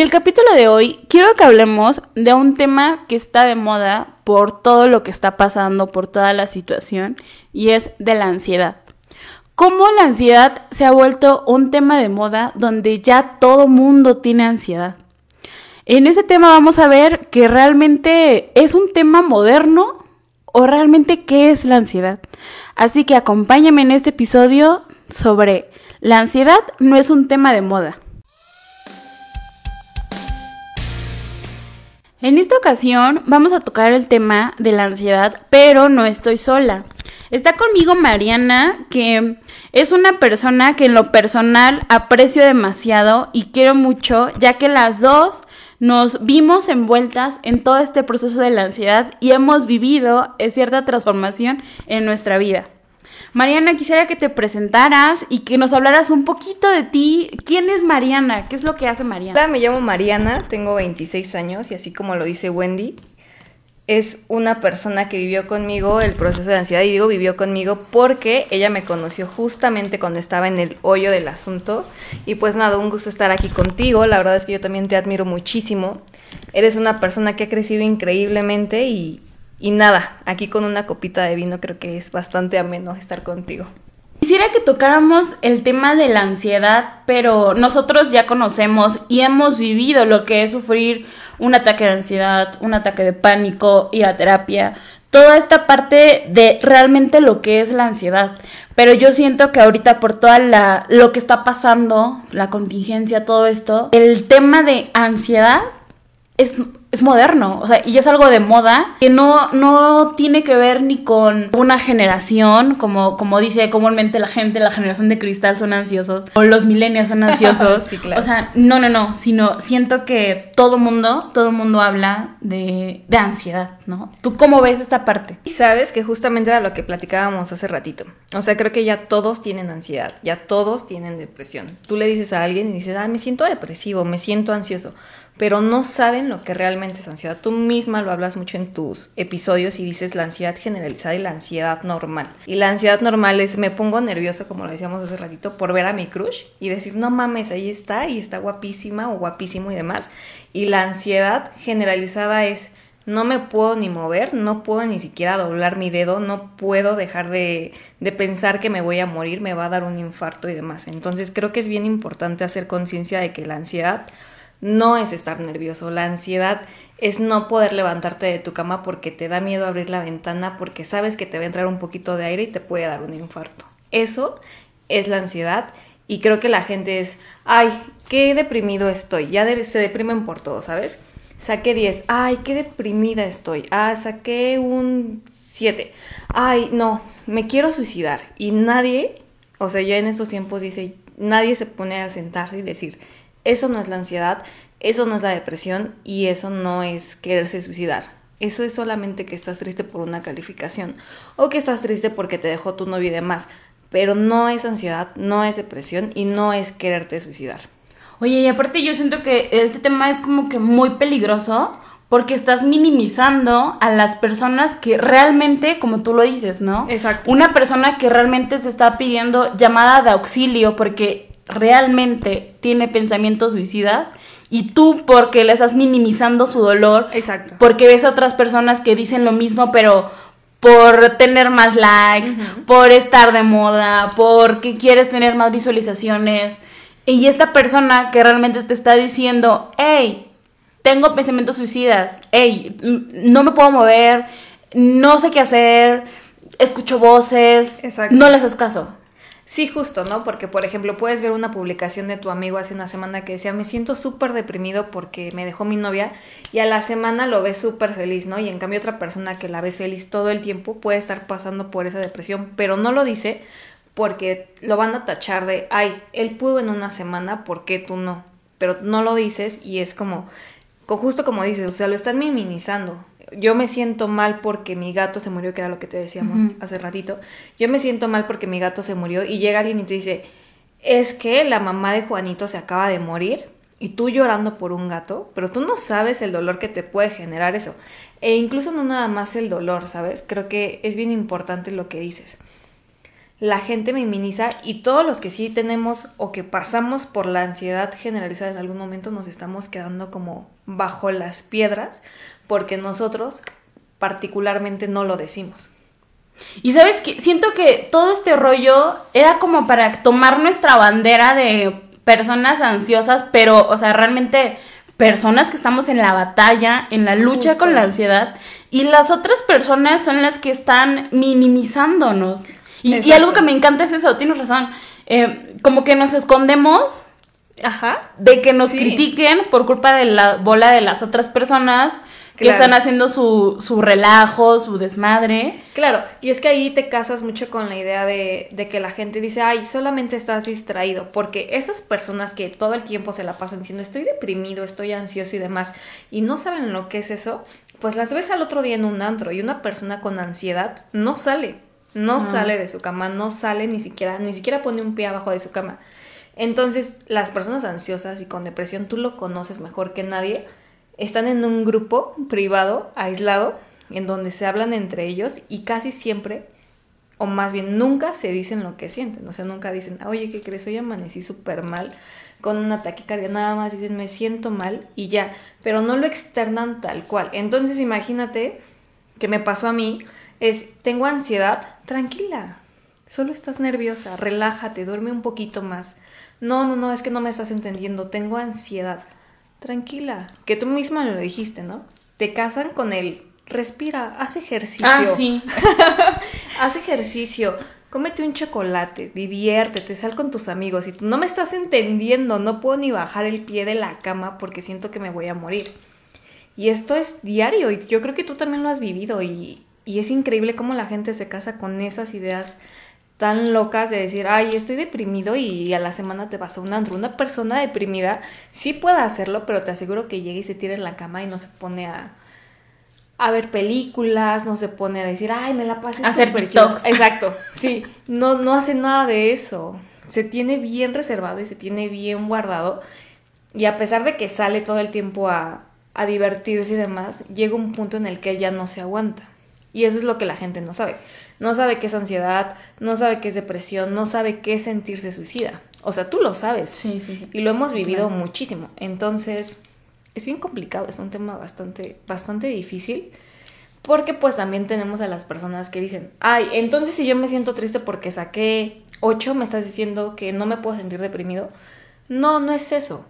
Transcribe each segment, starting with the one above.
En el capítulo de hoy quiero que hablemos de un tema que está de moda por todo lo que está pasando, por toda la situación, y es de la ansiedad. Cómo la ansiedad se ha vuelto un tema de moda donde ya todo mundo tiene ansiedad. En ese tema vamos a ver que realmente es un tema moderno o realmente qué es la ansiedad. Así que acompáñame en este episodio sobre la ansiedad no es un tema de moda. En esta ocasión vamos a tocar el tema de la ansiedad, pero no estoy sola. Está conmigo Mariana, que es una persona que en lo personal aprecio demasiado y quiero mucho, ya que las dos nos vimos envueltas en todo este proceso de la ansiedad y hemos vivido cierta transformación en nuestra vida. Mariana, quisiera que te presentaras y que nos hablaras un poquito de ti. ¿Quién es Mariana? ¿Qué es lo que hace Mariana? Me llamo Mariana, tengo 26 años y así como lo dice Wendy, es una persona que vivió conmigo el proceso de ansiedad y digo vivió conmigo porque ella me conoció justamente cuando estaba en el hoyo del asunto y pues nada, un gusto estar aquí contigo, la verdad es que yo también te admiro muchísimo, eres una persona que ha crecido increíblemente y y nada, aquí con una copita de vino creo que es bastante ameno estar contigo. Quisiera que tocáramos el tema de la ansiedad, pero nosotros ya conocemos y hemos vivido lo que es sufrir un ataque de ansiedad, un ataque de pánico, ir a terapia, toda esta parte de realmente lo que es la ansiedad. Pero yo siento que ahorita por toda la lo que está pasando, la contingencia, todo esto, el tema de ansiedad es, es, moderno, o sea, y es algo de moda que no, no tiene que ver ni con una generación, como, como dice comúnmente la gente, la generación de cristal son ansiosos, o los milenios son ansiosos. sí, claro. O sea, no, no, no, sino siento que todo mundo, todo mundo habla de, de ansiedad, ¿no? ¿Tú cómo ves esta parte? Y sabes que justamente era lo que platicábamos hace ratito. O sea, creo que ya todos tienen ansiedad, ya todos tienen depresión. Tú le dices a alguien y dices, ah, me siento depresivo, me siento ansioso pero no saben lo que realmente es ansiedad. Tú misma lo hablas mucho en tus episodios y dices la ansiedad generalizada y la ansiedad normal. Y la ansiedad normal es me pongo nerviosa, como lo decíamos hace ratito, por ver a mi crush y decir, no mames, ahí está y está guapísima o guapísimo y demás. Y la ansiedad generalizada es no me puedo ni mover, no puedo ni siquiera doblar mi dedo, no puedo dejar de, de, pensar que me voy a morir, me va a dar un infarto y demás. Entonces creo que es bien importante hacer conciencia de que la ansiedad no es estar nervioso. La ansiedad es no poder levantarte de tu cama porque te da miedo abrir la ventana, porque sabes que te va a entrar un poquito de aire y te puede dar un infarto. Eso es la ansiedad y creo que la gente es, ay, qué deprimido estoy. Ya se deprimen por todo, ¿sabes? Saqué 10, ay, qué deprimida estoy. Ah, saqué un 7. Ay, no, me quiero suicidar. Y nadie, o sea, ya en estos tiempos dice, nadie se pone a sentarse y decir, eso no es la ansiedad, eso no es la depresión y eso no es quererse suicidar. Eso es solamente que estás triste por una calificación o que estás triste porque te dejó tu novio y demás. Pero no es ansiedad, no es depresión y no es quererte suicidar. Oye, y aparte yo siento que este tema es como que muy peligroso porque estás minimizando a las personas que realmente, como tú lo dices, ¿no? Exacto. Una persona que realmente se está pidiendo llamada de auxilio porque realmente tiene pensamientos suicidas y tú porque le estás minimizando su dolor, Exacto. porque ves a otras personas que dicen lo mismo, pero por tener más likes, por estar de moda, porque quieres tener más visualizaciones. Y esta persona que realmente te está diciendo, hey, tengo pensamientos suicidas, hey, no me puedo mover, no sé qué hacer, escucho voces, no les haces caso. Sí, justo, ¿no? Porque, por ejemplo, puedes ver una publicación de tu amigo hace una semana que decía, me siento súper deprimido porque me dejó mi novia y a la semana lo ves súper feliz, ¿no? Y en cambio otra persona que la ves feliz todo el tiempo puede estar pasando por esa depresión, pero no lo dice porque lo van a tachar de, ay, él pudo en una semana, ¿por qué tú no? Pero no lo dices y es como, justo como dices, o sea, lo están minimizando yo me siento mal porque mi gato se murió, que era lo que te decíamos hace ratito. Yo me siento mal porque mi gato se murió y llega alguien y te dice, es que la mamá de Juanito se acaba de morir y tú llorando por un gato, pero tú no sabes el dolor que te puede generar eso. E incluso no nada más el dolor, ¿sabes? Creo que es bien importante lo que dices. la gente minimiza y todos los que sí tenemos o que pasamos por la ansiedad generalizada en algún momento nos estamos quedando como bajo las piedras porque nosotros particularmente no lo decimos. Y sabes que siento que todo este rollo era como para tomar nuestra bandera de personas ansiosas, pero, o sea, realmente personas que estamos en la batalla, en la lucha con la ansiedad, y las otras personas son las que están minimizándonos. Y, algo que me encanta es eso, tienes razón. Eh, como que nos escondemos Ajá. de que nos critiquen por culpa de la bola de las otras personas que están haciendo su, su, relajo, su desmadre. Claro, y es que ahí te casas mucho con la idea de, de, que la gente dice, ay, solamente estás distraído, porque esas personas que todo el tiempo se la pasan diciendo, estoy deprimido, estoy ansioso y demás, y no saben lo que es eso, pues las ves al otro día en un antro y una persona con ansiedad no sale, no, sale de su cama, no sale ni siquiera, ni siquiera pone un pie abajo de su cama. Entonces, las personas ansiosas y con depresión, tú lo conoces mejor que nadie, están en un grupo privado, aislado, en donde se hablan entre ellos y casi siempre, o más bien nunca se dicen lo que sienten. O sea, nunca dicen, oye, ¿qué crees? Hoy amanecí súper mal con una taquicardia, nada más dicen, me siento mal y ya, pero no lo externan tal cual. Entonces, imagínate que me pasó a mí, es, tengo ansiedad, tranquila, solo estás nerviosa, relájate, duerme un poquito más. No, no, no, es que no me estás entendiendo, tengo ansiedad. Tranquila, que tú misma lo dijiste, ¿no? Te casan con el respira, haz ejercicio. Ah, sí. haz ejercicio, cómete un chocolate, diviértete, sal con tus amigos. Y tú no me estás entendiendo, no puedo ni bajar el pie de la cama porque siento que me voy a morir. Y esto es diario y yo creo que tú también lo has vivido y, y es increíble cómo la gente se casa con esas ideas tan locas de decir, ay, estoy deprimido y a la semana te vas a un andro. Una persona deprimida sí puede hacerlo, pero te aseguro que llega y se tira en la cama y no se pone a, a ver películas, no se pone a decir, ay, me la pasé hacer TikToks. Exacto, sí, no, no hace nada de eso. Se tiene bien reservado y se tiene bien guardado. Y a pesar de que sale todo el tiempo a, a divertirse y demás, llega un punto en el que ya no se aguanta. Y eso es lo que la gente no sabe. No sabe qué es ansiedad, no sabe qué es depresión, no sabe qué es sentirse suicida. O sea, tú lo sabes. Sí, sí, Y lo hemos vivido muchísimo. Entonces, es bien complicado, es un tema bastante, bastante difícil. Porque pues también tenemos a las personas que dicen, ay, entonces si yo me siento triste porque saqué 8, me estás diciendo que no me puedo sentir deprimido. No, no es eso.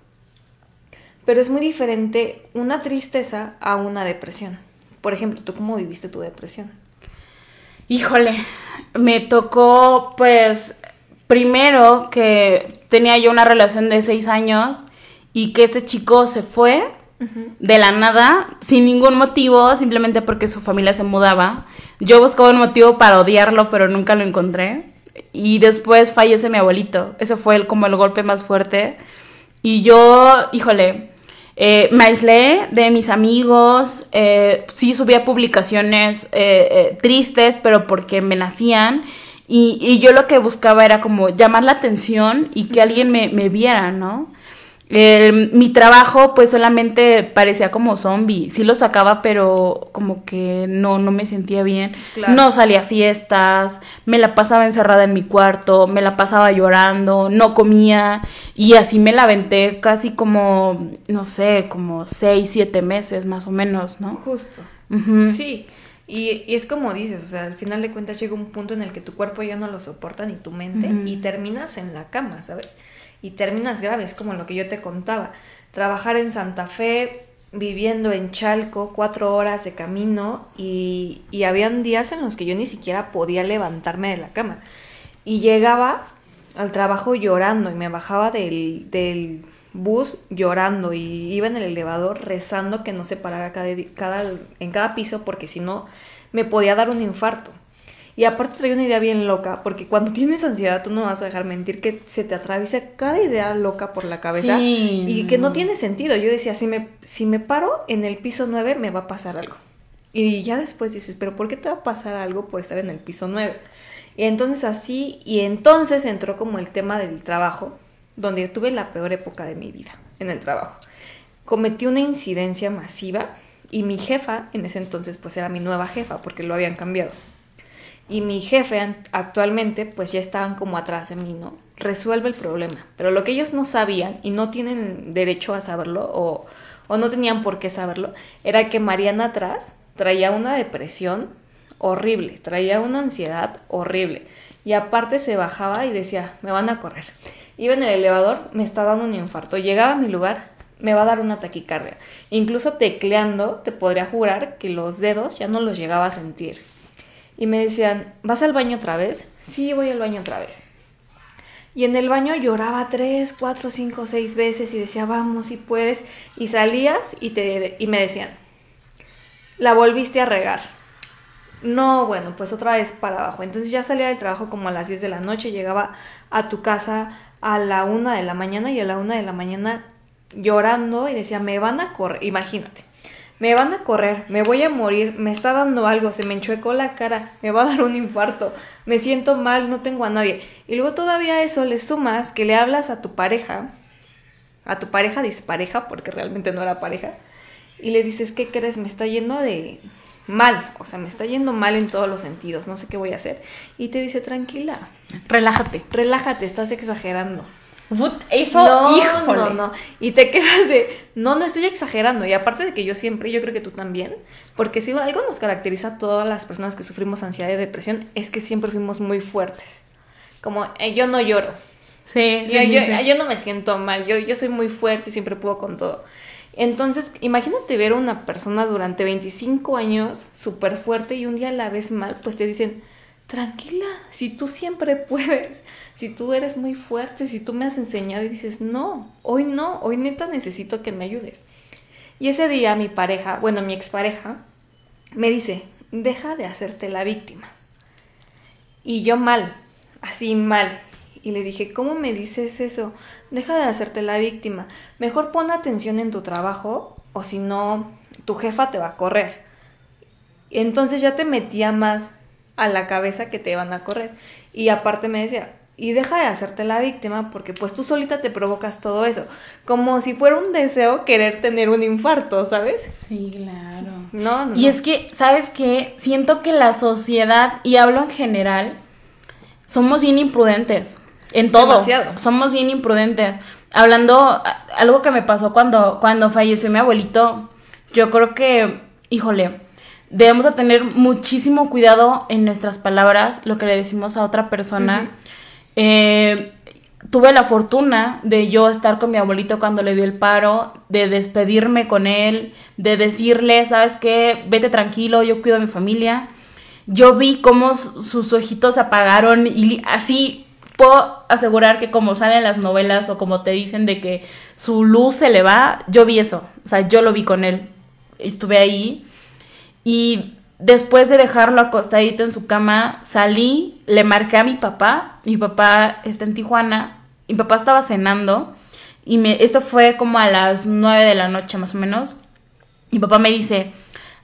Pero es muy diferente una tristeza a una depresión. Por ejemplo, ¿tú cómo viviste tu depresión? Híjole, me tocó pues primero que tenía yo una relación de seis años y que este chico se fue de la nada, sin ningún motivo, simplemente porque su familia se mudaba. Yo buscaba un motivo para odiarlo, pero nunca lo encontré. Y después fallece mi abuelito. Ese fue el, como el golpe más fuerte. Y yo, híjole, eh, me aislé de mis amigos, eh, sí subía publicaciones eh, eh, tristes, pero porque me nacían. Y, y, yo lo que buscaba era como llamar la atención y que alguien me, me viera, ¿no? Mi trabajo pues solamente parecía como zombie, sí lo sacaba pero como que no, no me sentía bien, no salía a fiestas, me la pasaba encerrada en mi cuarto, me la pasaba llorando, no comía y así me la aventé casi como, no sé, como seis, siete meses más o menos, ¿no? Justo. Sí. Y, y, es como dices, o sea, al final de cuentas llega un punto en el que tu cuerpo ya no lo soporta ni tu mente y terminas en la cama, ¿sabes? y terminas graves, como lo que yo te contaba. Trabajar en Santa Fe, viviendo en Chalco, cuatro horas de camino y, y habían días en los que yo ni siquiera podía levantarme de la cama. Y llegaba al trabajo llorando y me bajaba del, del bus llorando y iba en el elevador rezando que no se parara cada, cada, en cada piso porque si no me podía dar un infarto. Y aparte trae una idea bien loca, porque cuando tienes ansiedad tú no vas a dejar mentir que se te atraviesa cada idea loca por la cabeza y que no tiene sentido. Yo decía, si me, si me paro en el piso 9 me va a pasar algo. Y ya después dices, pero ¿por qué te va a pasar algo por estar en el piso 9? Y entonces así, y entonces entró como el tema del trabajo, donde tuve la peor época de mi vida en el trabajo. Cometí una incidencia masiva y mi jefa, en ese entonces pues era mi nueva jefa porque lo habían cambiado y mi jefe actualmente pues ya estaban como atrás de mí, ¿no? Resuelve el problema. Pero lo que ellos no sabían y no tienen derecho a saberlo o, o no tenían por qué saberlo, era que Mariana atrás traía una depresión horrible, traía una ansiedad horrible. Y aparte se bajaba y decía, me van a correr. Iba en el elevador, me está dando un infarto. Llegaba a mi lugar, me va a dar una taquicardia. Incluso tecleando, te podría jurar que los dedos ya no los llegaba a sentir y me decían, ¿vas al baño otra vez? Sí, voy al baño otra vez. Y en el baño lloraba tres, cuatro, cinco, seis veces y decía, vamos, si puedes. Y salías y, te, y me decían, la volviste a regar. No, bueno, pues otra vez para abajo. Entonces ya salía del trabajo como a las 10 de la noche, llegaba a tu casa a la una de la mañana y a la una de la mañana llorando y decía, me van a correr, imagínate me van a correr, me voy a morir, me está dando algo, se me enchuecó la cara, me va a dar un infarto, me siento mal, no tengo a nadie. Y luego todavía eso le sumas que le hablas a tu pareja, a tu pareja dispareja, porque realmente no era pareja, y le dices, ¿qué crees? Me está yendo de mal, o sea, me está yendo mal en todos los sentidos, no sé qué voy a hacer. Y te dice, tranquila, relájate, relájate, estás exagerando. Eso, no, no, no. Y te quedas de, no, no estoy exagerando. Y aparte de que yo siempre, yo creo que tú también, porque si algo nos caracteriza a todas las personas que sufrimos ansiedad y depresión, es que siempre fuimos muy fuertes. Como, eh, yo no lloro. Sí, yo, yo, no me siento mal, yo, yo soy muy fuerte y siempre puedo con todo. Entonces, imagínate ver a una persona durante 25 años súper fuerte y un día la ves mal, pues te dicen, tranquila, si tú siempre puedes, si tú eres muy fuerte, si tú me has enseñado y dices, no, hoy no, hoy neta necesito que me ayudes. Y ese día mi pareja, bueno, mi expareja, me dice, deja de hacerte la víctima. Y yo mal, así mal. Y le dije, ¿cómo me dices eso? Deja de hacerte la víctima. Mejor pon atención en tu trabajo o si no, tu jefa te va a correr. Y entonces ya te metía más a la cabeza que te van a correr. Y aparte me decía, y deja de hacerte la víctima porque pues tú solita te provocas todo eso, como si fuera un deseo querer tener un infarto, ¿sabes? Sí, claro. No, no Y es que, ¿sabes qué? Siento que la sociedad, y hablo en general, somos bien imprudentes en todo. Demasiado. Somos bien imprudentes. Hablando, algo que me pasó cuando, cuando falleció mi abuelito, yo creo que, híjole, debemos de tener muchísimo cuidado en nuestras palabras, lo que le decimos a otra persona. Eh, tuve la fortuna de yo estar con mi abuelito cuando le dio el paro, de despedirme con él, de decirle, sabes qué, vete tranquilo, yo cuido a mi familia. Yo vi cómo sus ojitos se apagaron y así puedo asegurar que como salen las novelas o como te dicen de que su luz se le va, yo vi eso, o sea, yo lo vi con él, estuve ahí y después de dejarlo acostadito en su cama, salí, le marqué a mi papá, mi papá está en Tijuana, mi papá estaba cenando y esto fue como a las nueve de la noche más o menos. Mi papá me dice,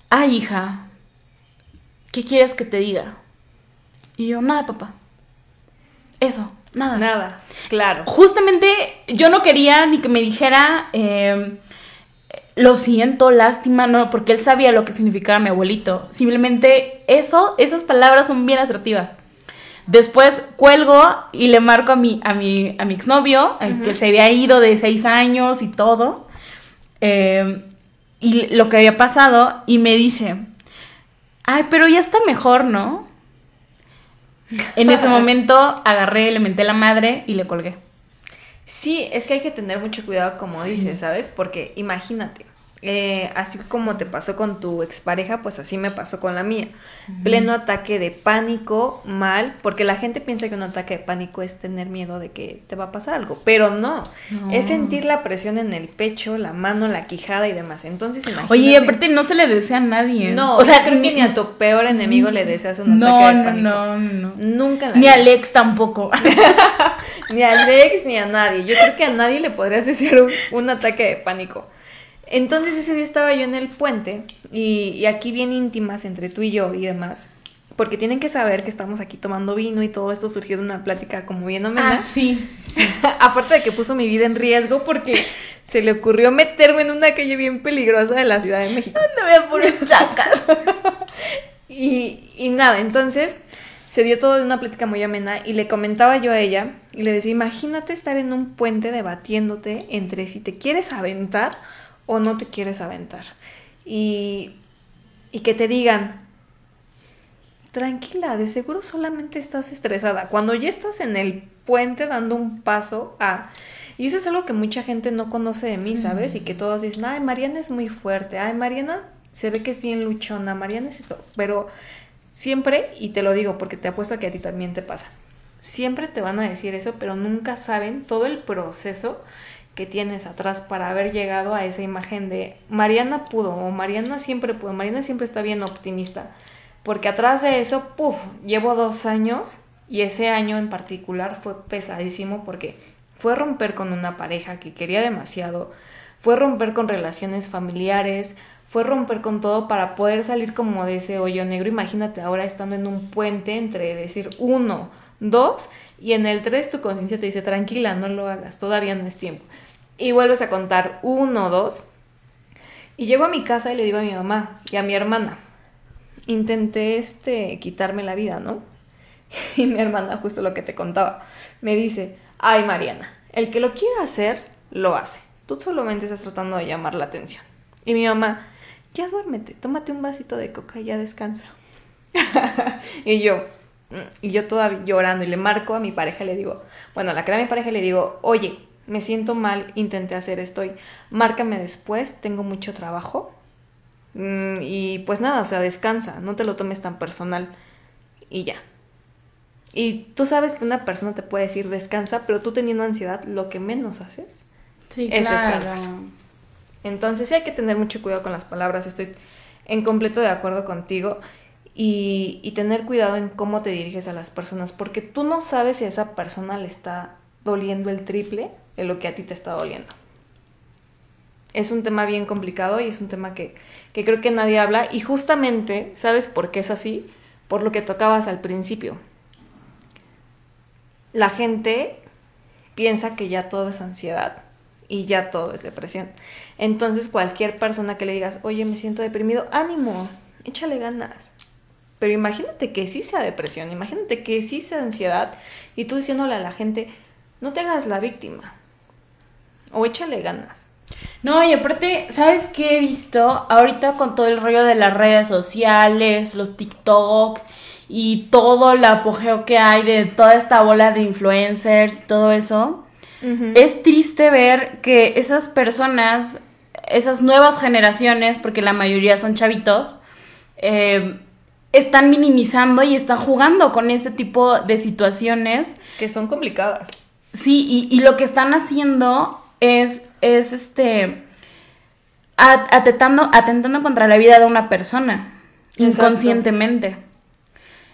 ay hija, ¿qué quieres que te diga? Y yo, nada papá, eso, nada. Nada, claro. Justamente yo no quería ni que me dijera... Eh, lo siento, lástima, no, porque él sabía lo que significaba mi abuelito. Simplemente eso, esas palabras son bien asertivas. Después cuelgo y le marco a mi, a mi, a mi exnovio, que se había ido de seis años y todo, eh, y lo que había pasado, y me dice, ay, pero ya está mejor, ¿no? En ese momento agarré, le menté la madre y le colgué. Sí, es que hay que tener mucho cuidado, como dices, ¿sabes? Porque imagínate, eh, así como te pasó con tu expareja, pues así me pasó con la mía. Pleno ataque de pánico, mal, porque la gente piensa que un ataque de pánico es tener miedo de que te va a pasar algo, pero no, es sentir la presión en el pecho, la mano, la quijada y demás. Entonces, imagínate. Oye, aparte no se le desea a nadie. No, o sea, creo que ni a tu peor enemigo le deseas un ataque de pánico. No, no, no. Nunca. Ni a Alex tampoco. ni a Alex ni a nadie. Yo creo que a nadie le podrías decir un ataque de pánico. Entonces ese día estaba yo en el puente y, aquí bien íntimas entre tú y yo y demás. Porque tienen que saber que estamos aquí tomando vino y todo esto surgió de una plática como bien amena. Ah, sí. Aparte de que puso mi vida en riesgo porque se le ocurrió meterme en una calle bien peligrosa de la Ciudad de México. No por chacas. y, y nada, entonces se dio todo de una plática muy amena y le comentaba yo a ella y le decía, imagínate estar en un puente debatiéndote entre si te quieres aventar o no te quieres aventar. Y, y que te digan, tranquila, de seguro solamente estás estresada. Cuando ya estás en el puente dando un paso a... Y eso es algo que mucha gente no conoce de mí, ¿sabes? Y que todos dicen, ay, Mariana es muy fuerte, ay, Mariana se ve que es bien luchona, Mariana es esto. Pero siempre, y te lo digo porque te apuesto a que a ti también te pasa, siempre te van a decir eso, pero nunca saben todo el proceso que tienes atrás para haber llegado a esa imagen de Mariana pudo o Mariana siempre pudo, Mariana siempre está bien optimista. Porque atrás de eso, puff, llevo dos años y ese año en particular fue pesadísimo porque fue romper con una pareja que quería demasiado, fue romper con relaciones familiares, fue romper con todo para poder salir como de ese hoyo negro. Imagínate ahora estando en un puente entre decir uno, dos, y en el tres tu conciencia te dice tranquila, no lo hagas, todavía no es tiempo. Y vuelves a contar uno, dos, y llego a mi casa y le digo a mi mamá y a mi hermana, intenté este, quitarme la vida, ¿no? Y mi hermana, justo lo que te contaba, me dice, ay Mariana, el que lo quiera hacer, lo hace. Tú solamente estás tratando de llamar la atención. Y mi mamá, ya duérmete, tómate un vasito de coca y ya descansa. y yo, y yo todavía llorando y le marco a mi pareja y le digo, bueno, la cara de mi pareja le digo, oye, me siento mal, intenté hacer esto y márcame después, tengo mucho trabajo, Mm, y pues nada, o sea, descansa, no te lo tomes tan personal y ya. Y tú sabes que una persona te puede decir descansa, pero tú teniendo ansiedad, lo que menos haces sí, es descansar. Entonces sí hay que tener mucho cuidado con las palabras, estoy en completo de acuerdo contigo. Y, y tener cuidado en cómo te diriges a las personas, porque tú no sabes si a esa persona le está doliendo el triple de lo que a ti te está doliendo es un tema bien complicado y es un tema que, creo que nadie habla. Y justamente, ¿sabes por qué es así? Por lo que tocabas al principio. La gente piensa que ya todo es ansiedad y ya todo es depresión. Entonces cualquier persona que le digas, oye, me siento deprimido, ánimo, échale ganas. Pero imagínate que sí sea depresión, imagínate que sí sea ansiedad y tú diciéndole a la gente, no te hagas la víctima o échale ganas. No, y aparte, ¿sabes qué he visto? Ahorita con todo el rollo de las redes sociales, los TikTok y todo el apogeo que hay de toda esta bola de influencers, todo eso, es triste ver que esas personas, esas nuevas generaciones, porque la mayoría son chavitos, eh, están minimizando y están jugando con este tipo de situaciones. Que son complicadas. Sí, y, y lo que están haciendo es es este atentando, atentando contra la vida de una persona inconscientemente.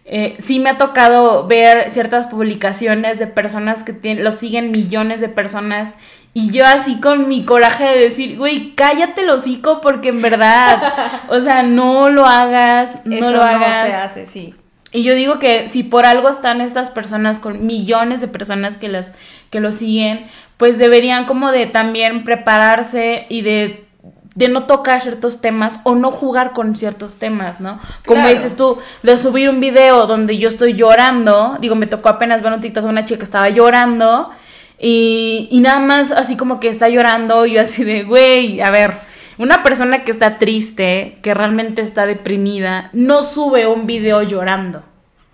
Eh, sí me ha tocado ver ciertas publicaciones de personas que tienen, lo siguen millones de personas y yo así con mi coraje de decir, güey, cállate el hocico porque en verdad, o sea, no lo hagas, no lo hagas. No se hace, sí. Y yo digo que si por algo están estas personas con millones de personas que las que lo siguen, pues deberían como de también prepararse y de de no tocar ciertos temas o no jugar con ciertos temas, ¿no? Como dices tú, de subir un video donde yo estoy llorando, digo, me tocó apenas ver un TikTok de una chica que estaba llorando y, y nada más así como que está llorando y yo así de, güey, a ver, una persona que está triste, que realmente está deprimida, no sube un video llorando.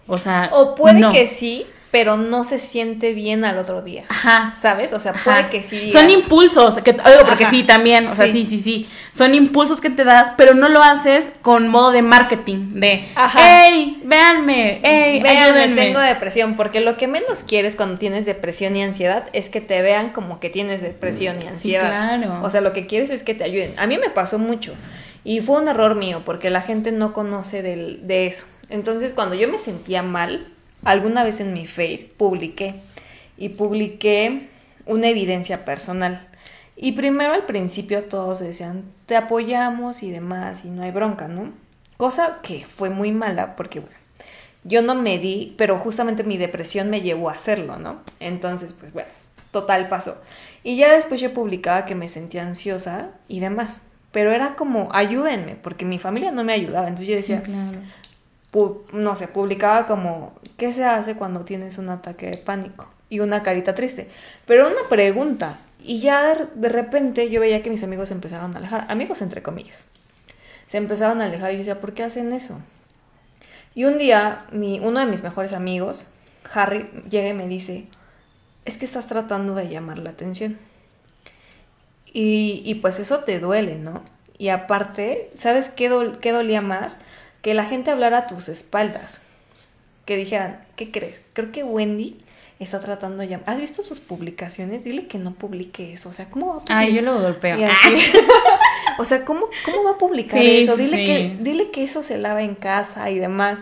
O sea, o puede que sí, pero no se siente bien al otro día. Ajá. ¿Sabes? O sea, puede que sí. Son impulsos, que, oigo, porque sí, también, o sea, sí. sí, sí, Son impulsos que te das, pero no lo haces con modo de marketing, de, Ajá. hey, véanme, hey, véanme, tengo depresión, porque lo que menos quieres cuando tienes depresión y ansiedad es que te vean como que tienes depresión y ansiedad. Sí, claro. O sea, lo que quieres es que te ayuden. A mí me pasó mucho, y fue un error mío, porque la gente no conoce del, de eso. Entonces, cuando yo me sentía mal, alguna vez en mi face publiqué y publiqué una evidencia personal. Y primero al principio todos decían, te apoyamos y demás, y no hay bronca, ¿no? Cosa que fue muy mala porque, bueno, yo no me di, pero justamente mi depresión me llevó a hacerlo, ¿no? Entonces, pues bueno, total pasó. Y ya después yo publicaba que me sentía ansiosa y demás. Pero era como, ayúdenme, porque mi familia no me ayudaba. Entonces yo decía, no sé, publicaba como, ¿qué se hace cuando tienes un ataque de pánico? Y una carita triste. Pero una pregunta. Y ya de, repente yo veía que mis amigos se empezaron a alejar. Amigos entre comillas. Se empezaron a alejar y yo decía, ¿por qué hacen eso? Y un día, mi, uno de mis mejores amigos, Harry, llega y me dice, es que estás tratando de llamar la atención. Y, y pues eso te duele, ¿no? Y aparte, ¿sabes qué, qué dolía más? Que la gente hablara a tus espaldas. Que dijeran, ¿qué crees? Creo que Wendy está tratando llamar. ¿Has visto sus publicaciones? Dile que no publique eso. O sea, ¿cómo va a publicar? Ay, yo lo golpeo. o sea, ¿cómo, ¿cómo va a publicar eso? Dile, que, dile que eso se lava en casa y demás.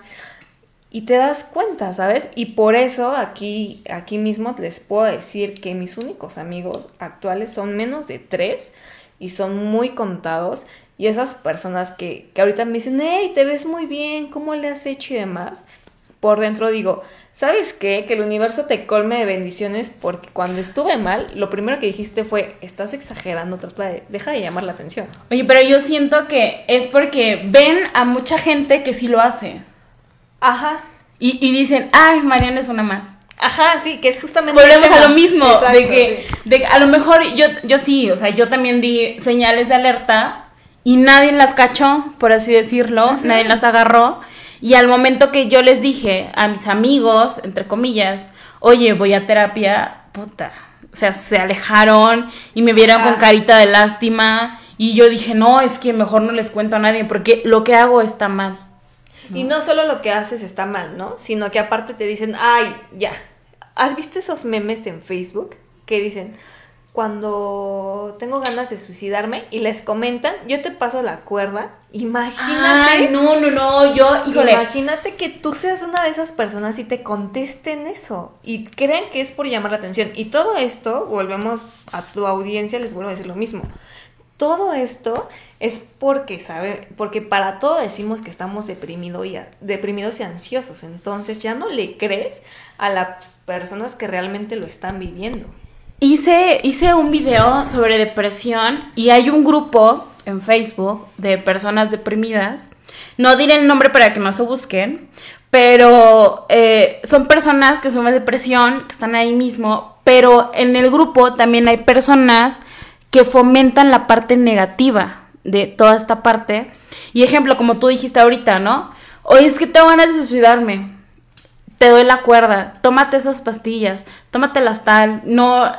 Y te das cuenta, ¿sabes? Y por eso aquí, aquí mismo les puedo decir que mis únicos amigos actuales son menos de tres y son muy contados. Y esas personas que, que ahorita me dicen, hey, te ves muy bien, ¿cómo le has hecho y demás? Por dentro digo, ¿sabes qué? Que el universo te colme de bendiciones porque cuando estuve mal, lo primero que dijiste fue, estás exagerando, trata de, deja de llamar la atención. Oye, pero yo siento que es porque ven a mucha gente que sí lo hace. Ajá. Y, y dicen, ay, Mariana es una más. Ajá, sí, que es justamente. Volvemos a lo mismo, de que de, a lo mejor yo, yo sí, o sea, yo también di señales de alerta y nadie las cachó, por así decirlo, nadie las agarró. Y al momento que yo les dije a mis amigos, entre comillas, oye, voy a terapia, puta, o sea, se alejaron y me vieron con carita de lástima. Y yo dije, no, es que mejor no les cuento a nadie porque lo que hago está mal. Y no solo lo que haces está mal, ¿no? Sino que aparte te dicen, ay, ya. ¿Has visto esos memes en Facebook que dicen, cuando tengo ganas de suicidarme y les comentan, yo te paso la cuerda, imagínate. Ay, no, no, no, yo, híjole. Imagínate que tú seas una de esas personas y te contesten eso y creen que es por llamar la atención. Y todo esto, volvemos a tu audiencia, les vuelvo a decir lo mismo. Todo esto es porque, ¿sabe? Porque para todo decimos que estamos deprimido y, deprimidos y ansiosos. Entonces ya no le crees a las personas que realmente lo están viviendo. Hice, hice un video sobre depresión y hay un grupo en Facebook de personas deprimidas. No diré el nombre para que no se busquen, pero eh, son personas que sufren depresión, que están ahí mismo, pero en el grupo también hay personas que fomentan la parte negativa de toda esta parte. Y ejemplo, como tú dijiste ahorita, ¿no? Oye, es que tengo ganas de suicidarme. Te doy la cuerda, tómate esas pastillas, tómatelas tal, no,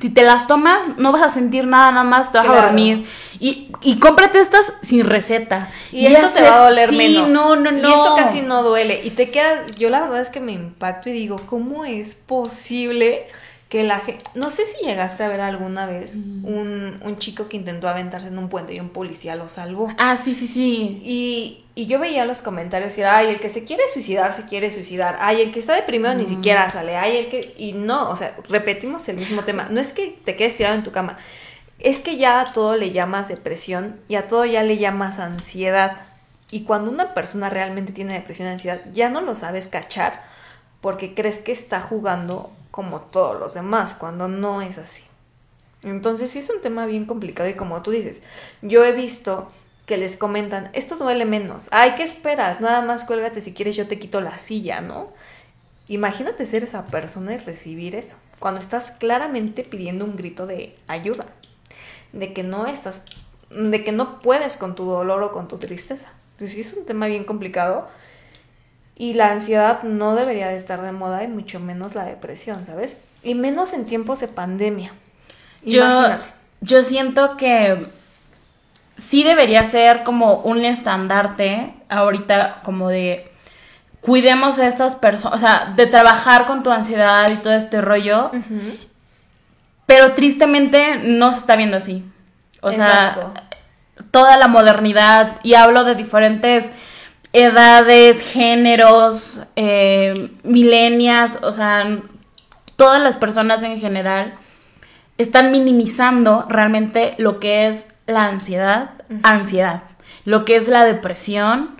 si te las tomas no vas a sentir nada, nada más te vas a dormir. Y, y cómprate estas sin receta. Y, esto te va a doler menos. No, no, no. Y esto casi no duele. Y te quedas, yo la verdad es que me impacto y digo, ¿cómo es posible que la gente, no sé si llegaste a ver alguna vez mm. un, un, chico que intentó aventarse en un puente y un policía lo salvó. Ah, sí, sí, sí. Y, y yo veía los comentarios y era, ay, el que se quiere suicidar, se quiere suicidar. Ay, el que está deprimido ni mm. siquiera sale. Ay, el que... Y no, o sea, repetimos el mismo tema. No es que te quedes tirado en tu cama. Es que ya a todo le llamas depresión y a todo ya le llamas ansiedad. Y cuando una persona realmente tiene depresión y ansiedad, ya no lo sabes cachar porque crees que está jugando como todos los demás, cuando no es así. Entonces sí es un tema bien complicado y como tú dices, yo he visto que les comentan, esto duele menos, ay, ¿qué esperas? Nada más cuélgate si quieres, yo te quito la silla, ¿no? Imagínate ser esa persona y recibir eso, cuando estás claramente pidiendo un grito de ayuda, de que no estás, de que no puedes con tu dolor o con tu tristeza. Entonces sí es un tema bien complicado y la ansiedad no debería de estar de moda y mucho menos la depresión, ¿sabes? Y menos en tiempos de pandemia. Yo, yo siento que sí debería ser como un estandarte ahorita como de cuidemos a estas personas, o sea, de trabajar con tu ansiedad y todo este rollo. Pero tristemente no se está viendo así. O sea, toda la modernidad, y hablo de diferentes edades, géneros, eh, milenias, o sea, todas las personas en general están minimizando realmente lo que es la ansiedad, ansiedad, lo que es la depresión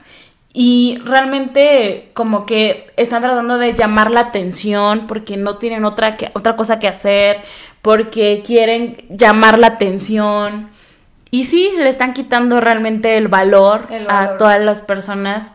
y realmente como que están tratando de llamar la atención porque no tienen otra, que, otra cosa que hacer, porque quieren llamar la atención y sí, le están quitando realmente el valor, a todas las personas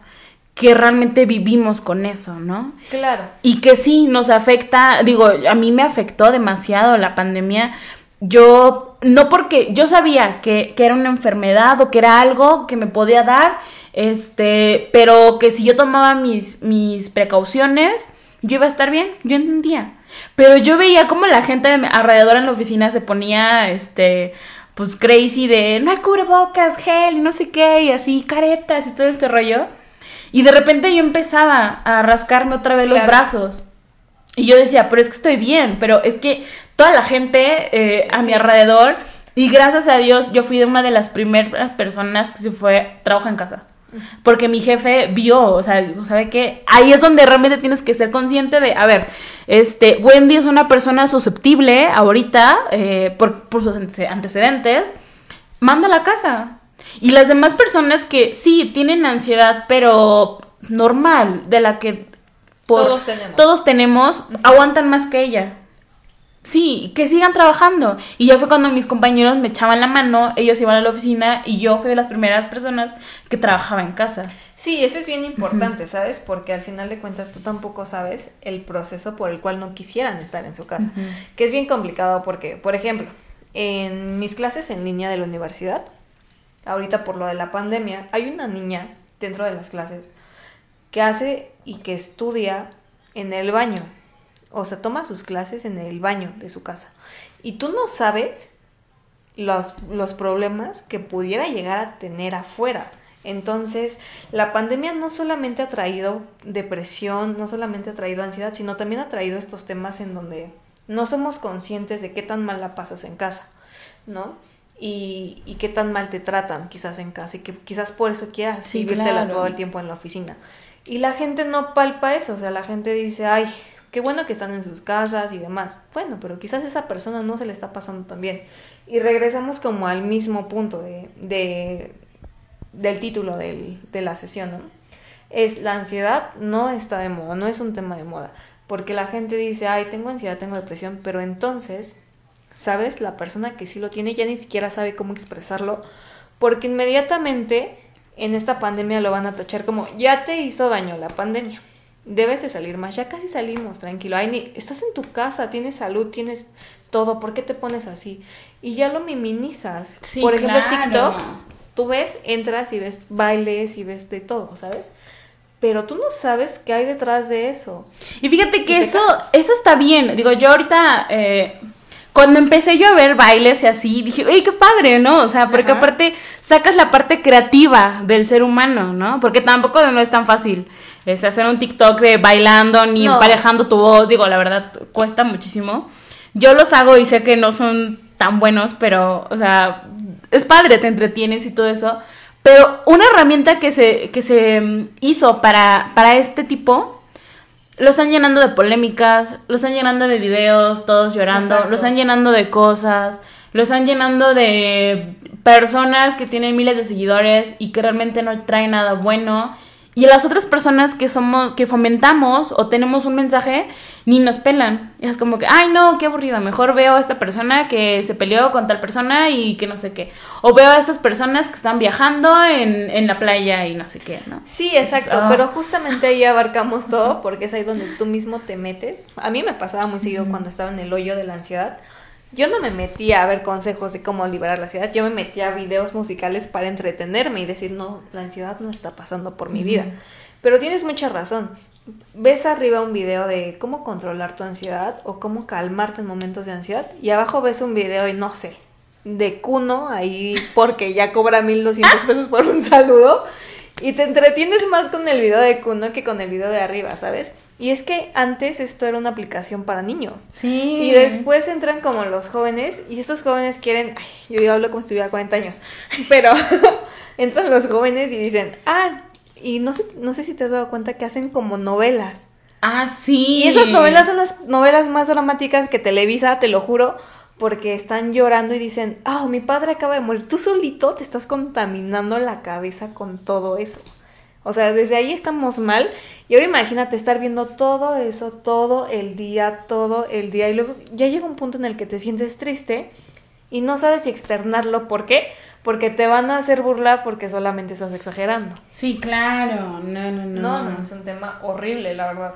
que realmente vivimos con eso, ¿no? Claro. Y que sí nos afecta, digo, a mí me afectó demasiado la pandemia. Yo, no porque yo sabía que, que era una enfermedad o que era algo que me podía dar, este, pero que si yo tomaba mis, mis precauciones, yo iba a estar bien, yo entendía. Pero yo veía como la gente alrededor en la oficina se ponía, este, pues crazy de, no hay cubrebocas, gel, y no sé qué, y así, caretas y todo este rollo. Y de repente yo empezaba a rascarme otra vez los brazos. Y yo decía, pero es que estoy bien, pero es que toda la gente eh, a mi alrededor, y gracias a Dios, yo fui de una de las primeras personas que se fue, trabaja en casa. Porque mi jefe vio, o sea, ¿sabe qué? Ahí es donde realmente tienes que ser consciente de, a ver, este, Wendy es una persona susceptible ahorita eh, por, por sus antecedentes, manda a la casa. Y las demás personas que sí tienen ansiedad, pero normal, de la que todos tenemos, todos tenemos aguantan más que ella. Sí, que sigan trabajando. Y ya fue cuando mis compañeros me echaban la mano, ellos iban a la oficina y yo fui de las primeras personas que trabajaba en casa. Sí, eso es bien importante, ¿sabes? Porque al final de cuentas tú tampoco sabes el proceso por el cual no quisieran estar en su casa. Que es bien complicado porque, por ejemplo, en mis clases en línea de la universidad, ahorita por lo de la pandemia, hay una niña dentro de las clases que hace y que estudia en el baño. O sea, toma sus clases en el baño de su casa. Y tú no sabes los, los problemas que pudiera llegar a tener afuera. Entonces, la pandemia no solamente ha traído depresión, no solamente ha traído ansiedad, sino también ha traído estos temas en donde no somos conscientes de qué tan mal la pasas en casa, ¿no? y, qué tan mal te tratan quizás en casa y que quizás por eso quieras sí, todo el tiempo en la oficina. Y la gente no palpa eso, o sea, la gente dice, ay, qué bueno que están en sus casas y demás. Bueno, pero quizás esa persona no se le está pasando tan bien. Y regresamos como al mismo punto de, del título de la sesión, ¿no? Es la ansiedad no está de moda, no es un tema de moda. Porque la gente dice, ay, tengo ansiedad, tengo depresión, pero entonces ¿sabes? La persona que sí lo tiene ya ni siquiera sabe cómo expresarlo, porque inmediatamente en esta pandemia lo van a tachar como, ya te hizo daño la pandemia, debes de salir más, ya casi salimos, tranquilo, Ay, ni, estás en tu casa, tienes salud, tienes todo, ¿por qué te pones así? Y ya lo minimizas. Por ejemplo, TikTok, tú ves, entras y ves bailes y ves de todo, ¿sabes? pero tú no sabes qué hay detrás de eso. Y fíjate que eso, eso está bien. Digo, yo ahorita eh, cuando empecé yo a ver bailes y así, dije, ¡ay, qué padre! ¿no? O sea, porque aparte sacas la parte creativa del ser humano, ¿no? Porque tampoco no es tan fácil es hacer un TikTok de bailando ni emparejando tu voz, digo, la verdad, cuesta muchísimo. Yo los hago y sé que no son tan buenos, pero, o sea, es padre, te entretienes y todo eso. Pero una herramienta que se, que se hizo para, para este tipo lo están llenando de polémicas, lo están llenando de videos, todos llorando, lo están llenando de cosas, lo están llenando de personas que tienen miles de seguidores y que realmente no traen nada bueno y las otras personas que somos, que fomentamos o tenemos un mensaje, ni nos pelan. Y es como que, ay no, qué aburrido, mejor veo a esta persona que se peleó con tal persona y que no sé qué. O veo a estas personas que están viajando en, en la playa y no sé qué, ¿no? Sí, exacto, ah. pero justamente ahí abarcamos todo porque es ahí donde tú mismo te metes. A mí me pasaba muy seguido cuando estaba en el hoyo de la ansiedad yo no me metía a ver consejos de cómo liberar la ansiedad, yo me metía a videos musicales para entretenerme y decir, no, la ansiedad no está pasando por mi vida. Pero tienes mucha razón. Ves arriba un video de cómo controlar tu ansiedad o cómo calmarte en momentos de ansiedad y abajo ves un video y no sé, de Cuno ahí porque ya cobra 1200 pesos por un saludo y te entretienes más con el video de Kuno que con el video de arriba, ¿sabes? Y es que antes esto era una aplicación para niños. Sí. Y después entran como los jóvenes y estos jóvenes quieren, ay, yo hablo como si tuviera 40 años, pero entran los jóvenes y dicen, ah, y no sé, no sé si te has dado cuenta que hacen como novelas. Ah, sí. Y esas novelas son las novelas más dramáticas que Televisa, te lo juro, porque están llorando y dicen, ah, mi padre acaba de morir. Tú solito te estás contaminando la cabeza con todo eso. O sea, desde ahí estamos mal. Y ahora imagínate estar viendo todo eso todo el día, todo el día. Y luego ya llega un punto en el que te sientes triste y no sabes si externarlo. ¿Por qué? porque te van a hacer burla porque solamente estás exagerando. Sí, claro, no, no, no. No, no, es un tema horrible, la verdad.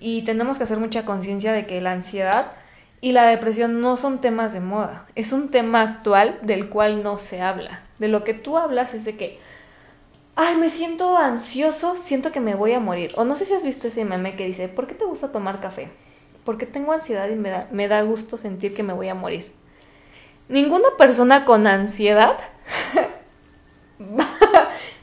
Y tenemos que hacer mucha conciencia de que la ansiedad y la depresión no son temas de moda, es un tema actual del cual no se habla. De lo que tú hablas es de que, ay, me siento ansioso, siento que me voy a morir. O no sé si has visto ese meme que dice, ¿por qué te gusta tomar café? Porque tengo ansiedad y me da, me da gusto sentir que me voy a morir. Ninguna persona con ansiedad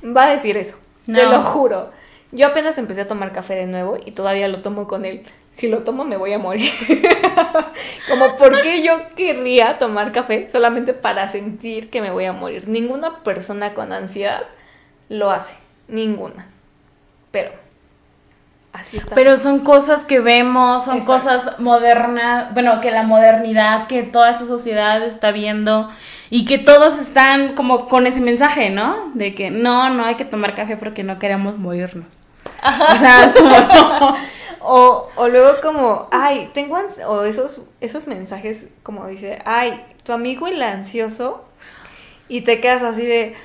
va a decir eso, te No. lo juro. Yo apenas empecé a tomar café de nuevo y todavía lo tomo con él. Si lo tomo me voy a morir. Como por qué yo querría tomar café solamente para sentir que me voy a morir. Ninguna persona con ansiedad lo hace, ninguna. Pero así está. Pero son cosas que vemos, son Exacto. cosas modernas, bueno, que la modernidad, que toda esta sociedad está viendo y que todos están como con ese mensaje, ¿no? De que no, no hay que tomar café porque no queremos morirnos. O sea, como- O, o luego como, ay, tengo o esos, esos mensajes como dice, ay, tu amigo el ansioso, y te quedas así de,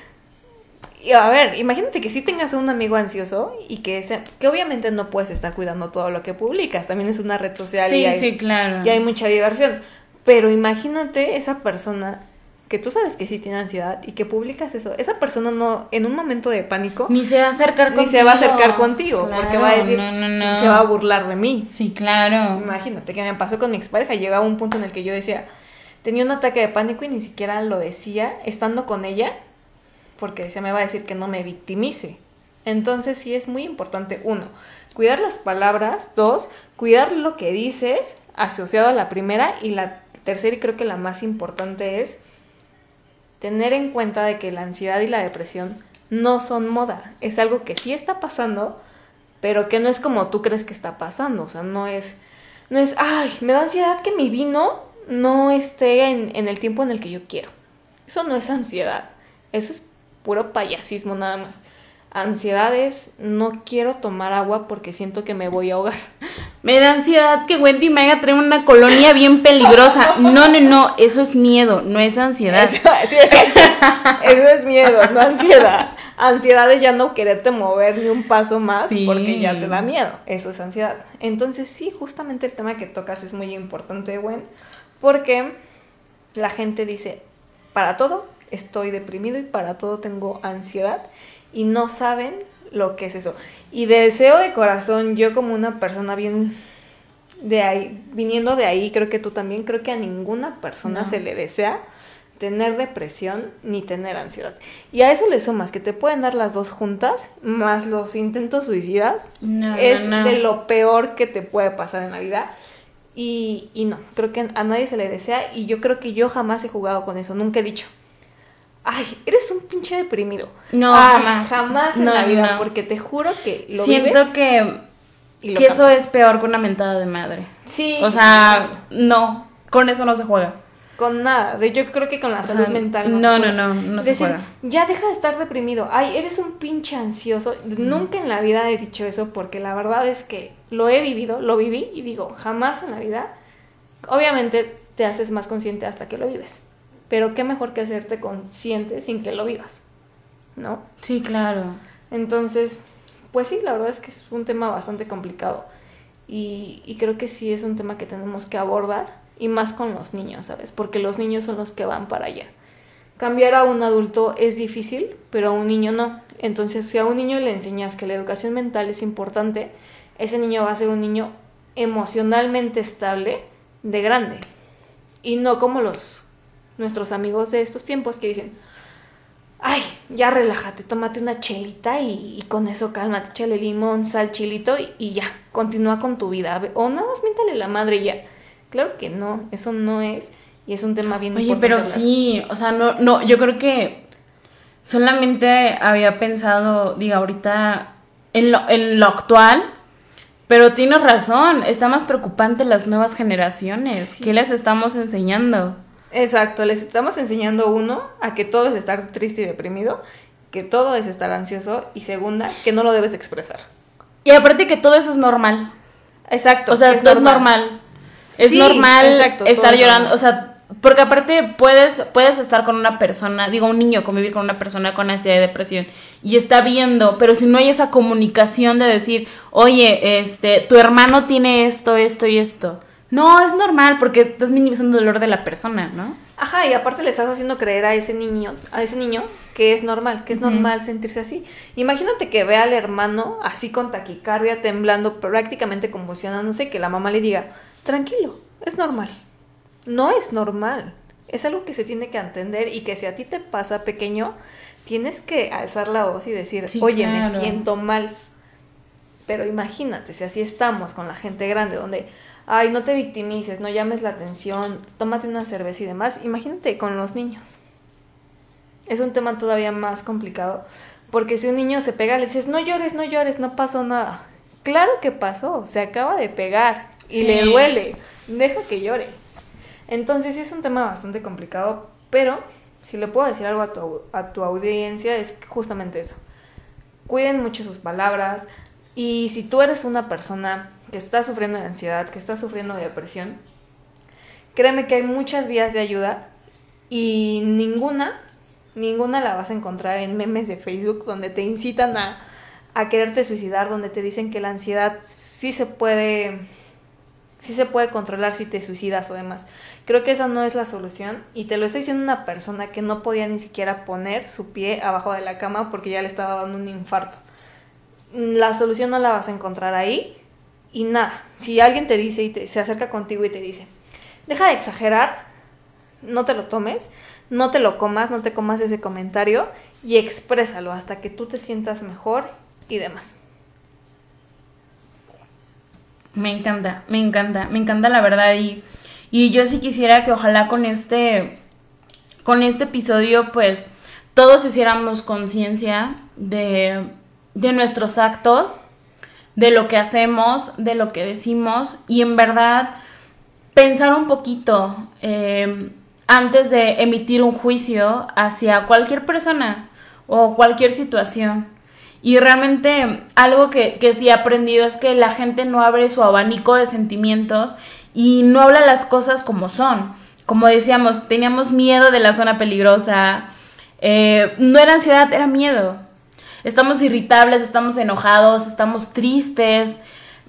y a ver, imagínate que si tengas un amigo ansioso y que, ese, que obviamente no puedes estar cuidando todo lo que publicas, también es una red social y, sí, hay, sí, claro. y hay mucha diversión, pero imagínate esa persona que tú sabes que sí tiene ansiedad y que publicas eso, esa persona no, en un momento de pánico, Ni se va a acercar ni contigo. se va a acercar contigo, porque va a decir, no, no, no. se va a burlar de mí. Sí, claro. Imagínate que me pasó con mi expareja, llegaba un punto en el que yo decía, tenía un ataque de pánico y ni siquiera lo decía estando con ella, porque decía, me va a decir que no me victimice. Entonces sí es muy importante, uno, cuidar las palabras, dos, cuidar lo que dices asociado a la primera y la tercera y creo que la más importante es tener en cuenta de que la ansiedad y la depresión no son moda, es algo que sí está pasando, pero que no es como tú crees que está pasando, o sea, no es, no es, ay, me da ansiedad que mi vino no esté en, en el tiempo en el que yo quiero. Eso no es ansiedad, eso es puro payasismo nada más. Ansiedad es, no quiero tomar agua porque siento que me voy a ahogar. Me da ansiedad que Wendy me haga traer una colonia bien peligrosa. No, no, no, eso es miedo, no es ansiedad. Eso, sí, es que- eso es miedo, no ansiedad. Ansiedad es ya no quererte mover ni un paso más Sí. porque ya te da miedo. Eso es ansiedad. Entonces sí, justamente el tema que tocas es muy importante, Gwen, porque la gente dice, para todo estoy deprimido y para todo tengo ansiedad y no saben lo que es eso. Y deseo de corazón, yo como una persona bien de ahí, viniendo de ahí, creo que tú también, creo que a ninguna persona No. se le desea tener depresión ni tener ansiedad. Y a eso le sumas que te pueden dar las dos juntas, más los intentos suicidas, No, es no, no. de lo peor que te puede pasar en la vida. Y, y no, creo que a nadie se le desea y yo creo que yo jamás he jugado con eso, nunca he dicho, ay, eres un pinche deprimido. No, jamás. Jamás en No, la vida, no. porque te juro que lo Siento vives que, y lo que eso es peor que una mentada de madre. Sí. O sea, no, con eso no se juega. Con nada. Yo creo que con la O salud sea, mental. no, se no, juega. no, no se Decir, juega. ya deja de estar deprimido. Ay, eres un pinche ansioso. Nunca en la vida he dicho eso porque la verdad es que lo he vivido, lo viví y digo, jamás en la vida. Obviamente te haces más consciente hasta que lo vives. Pero qué mejor que hacerte consciente sin que lo vivas. ¿No? Sí, claro. Entonces, pues sí, la verdad es que es un tema bastante complicado. Y, y creo que sí es un tema que tenemos que abordar. Y más con los niños, ¿sabes? Porque los niños son los que van para allá. Cambiar a un adulto es difícil, pero a un niño no. Entonces, si a un niño le enseñas que la educación mental es importante, ese niño va a ser un niño emocionalmente estable de grande. Y no como los nuestros amigos de estos tiempos que dicen, ay, ya relájate, tómate una chelita y, y con eso cálmate, échale limón, sal, chilito y, y ya, continúa con tu vida. O nada más miéntale la madre y ya. Claro que no, eso no es, y es un tema bien Oye, importante pero hablar. sí, o sea, no, no, yo creo que solamente había pensado, diga, ahorita en lo, en lo actual, pero tienes razón, está más preocupante las nuevas generaciones. Sí. ¿Qué les estamos enseñando? Exacto, les estamos enseñando uno a que todo es estar triste y deprimido, que todo es estar ansioso y segunda, que no lo debes de expresar. Y aparte que todo eso es normal. Exacto. O sea, que todo es normal. Es Sí, normal exacto, todo estar es llorando. normal. O sea, porque aparte puedes, puedes estar con una persona, digo un niño, convivir con una persona con ansiedad y depresión y está viendo, pero si no hay esa comunicación de decir, oye, este, tu hermano tiene esto, esto y esto. No, es normal porque estás minimizando el dolor de la persona, ¿no? Ajá, y aparte le estás haciendo creer a ese niño, a ese niño que es normal, que es normal sentirse así. Imagínate que vea al hermano así con taquicardia, temblando, prácticamente convulsionándose, que la mamá le diga, tranquilo, es normal. No es normal. Es algo que se tiene que entender y que si a ti te pasa pequeño, tienes que alzar la voz y decir, oye, me siento mal. Pero imagínate, si así estamos con la gente grande, donde ay, no te victimices, no llames la atención, tómate una cerveza y demás. Imagínate con los niños. Es un tema todavía más complicado, porque si un niño se pega, le dices, no llores, no llores, no pasó nada. Claro que pasó, se acaba de pegar y le duele, deja que llore. Entonces sí es un tema bastante complicado, pero si le puedo decir algo a tu, a tu audiencia es justamente eso. Cuiden mucho sus palabras y si tú eres una persona que está sufriendo de ansiedad, que está sufriendo de depresión, créeme que hay muchas vías de ayuda y ninguna, ninguna la vas a encontrar en memes de Facebook donde te incitan a, a quererte suicidar, donde te dicen que la ansiedad sí se puede sí se puede controlar si te suicidas o demás. Creo que esa no es la solución y te lo está diciendo una persona que no podía ni siquiera poner su pie abajo de la cama porque ya le estaba dando un infarto. La solución no la vas a encontrar ahí y nada, si alguien te dice y se acerca contigo y te dice, deja de exagerar, no te lo tomes, no te lo comas, no te comas ese comentario y exprésalo hasta que tú te sientas mejor y demás. Me encanta, me encanta, me encanta la verdad y, y yo sí quisiera que ojalá con este, con este episodio pues todos hiciéramos conciencia de, de nuestros actos de lo que hacemos, de lo que decimos y en verdad pensar un poquito eh, antes de emitir un juicio hacia cualquier persona o cualquier situación. Y realmente algo que, que sí he aprendido es que la gente no abre su abanico de sentimientos y no habla las cosas como son. Como decíamos, teníamos miedo de la zona peligrosa. Eh, no era ansiedad, era miedo estamos irritables, estamos enojados, estamos tristes,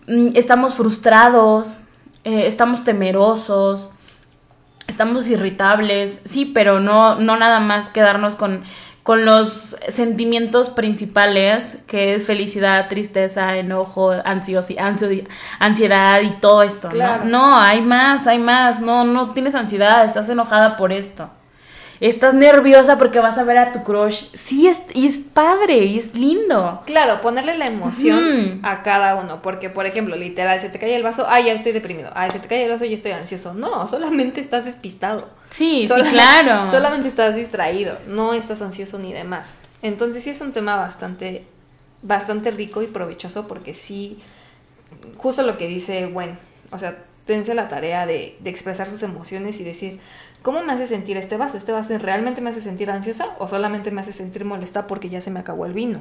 mm, estamos frustrados, eh, estamos temerosos, estamos irritables, sí, pero no, no nada más quedarnos con, con los sentimientos principales, que es felicidad, tristeza, enojo, ansios, ansiedad y todo esto, ¿no? No, hay más, hay más, no, no tienes ansiedad, estás enojada por esto estás nerviosa porque vas a ver a tu crush. Sí, es, y es padre, y es lindo. Claro, ponerle la emoción a cada uno, porque por ejemplo, literal, se te cae el vaso, ay, ya estoy deprimido, ay, se te cae el vaso, ya estoy ansioso. No, solamente estás despistado. Sí, sí, claro. Solamente estás distraído, no estás ansioso ni demás. Entonces sí es un tema bastante, bastante rico y provechoso porque sí, justo lo que dice, bueno, o sea, tense la tarea de, de expresar sus emociones y decir, ¿Cómo me hace sentir este vaso? ¿Este vaso realmente me hace sentir ansiosa o solamente me hace sentir molesta porque ya se me acabó el vino?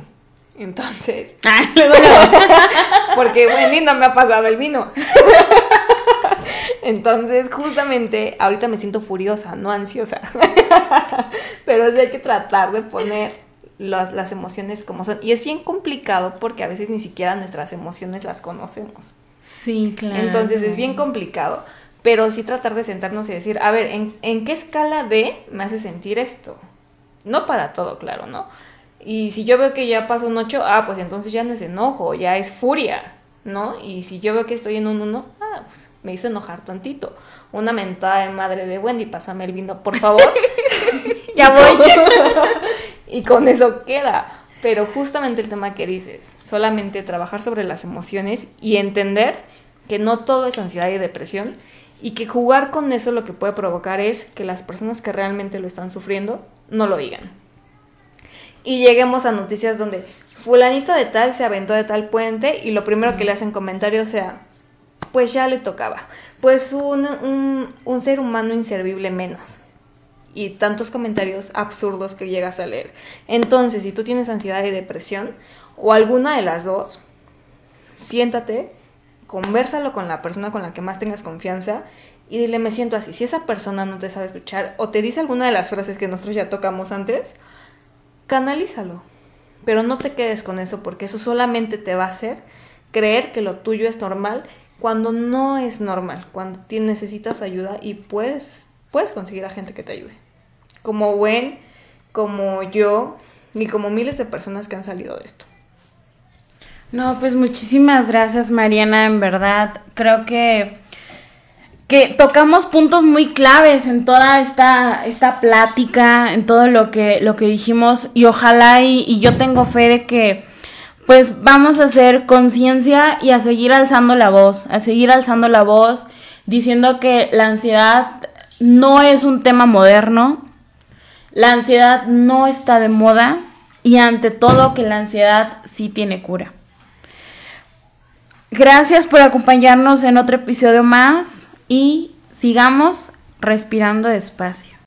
Entonces, porque bueno, no me ha pasado el vino. Entonces, justamente, ahorita me siento furiosa, no ansiosa. Pero sí hay que tratar de poner las, las emociones como son. Y es bien complicado porque a veces ni siquiera nuestras emociones las conocemos. Sí, claro. Entonces es bien complicado pero sí tratar de sentarnos y decir, a ver, ¿en, qué escala de me hace sentir esto? No para todo, claro, ¿no? Y si yo veo que ya pasó un 8, ah, pues entonces ya no es enojo, ya es furia, ¿no? Y si yo veo que estoy en un 1, ah, pues me hizo enojar tantito. Una mentada de madre de Wendy, pásame el vino, por favor. ya voy. y con eso queda. Pero justamente el tema que dices, solamente trabajar sobre las emociones y entender que no todo es ansiedad y depresión y que jugar con eso lo que puede provocar es que las personas que realmente lo están sufriendo no lo digan. Y lleguemos a noticias donde fulanito de tal se aventó de tal puente y lo primero que le hacen comentarios sea, pues ya le tocaba, pues un, un, ser humano inservible menos. Y tantos comentarios absurdos que llegas a leer. Entonces, si tú tienes ansiedad y depresión, o alguna de las dos, siéntate conversalo con la persona con la que más tengas confianza y dile, me siento así. Si esa persona no te sabe escuchar o te dice alguna de las frases que nosotros ya tocamos antes, canalízalo. Pero no te quedes con eso porque eso solamente te va a hacer creer que lo tuyo es normal cuando no es normal, cuando necesitas ayuda y puedes, puedes conseguir a gente que te ayude. Como Gwen, como yo, ni como miles de personas que han salido de esto. No, pues muchísimas gracias Mariana, en verdad. Creo que que tocamos puntos muy claves en toda esta, esta plática, en todo lo que, lo que dijimos y ojalá y, yo tengo fe de que pues vamos a hacer conciencia y a seguir alzando la voz, a seguir alzando la voz diciendo que la ansiedad no es un tema moderno, la ansiedad no está de moda y ante todo que la ansiedad sí tiene cura. Gracias por acompañarnos en otro episodio más y sigamos respirando despacio.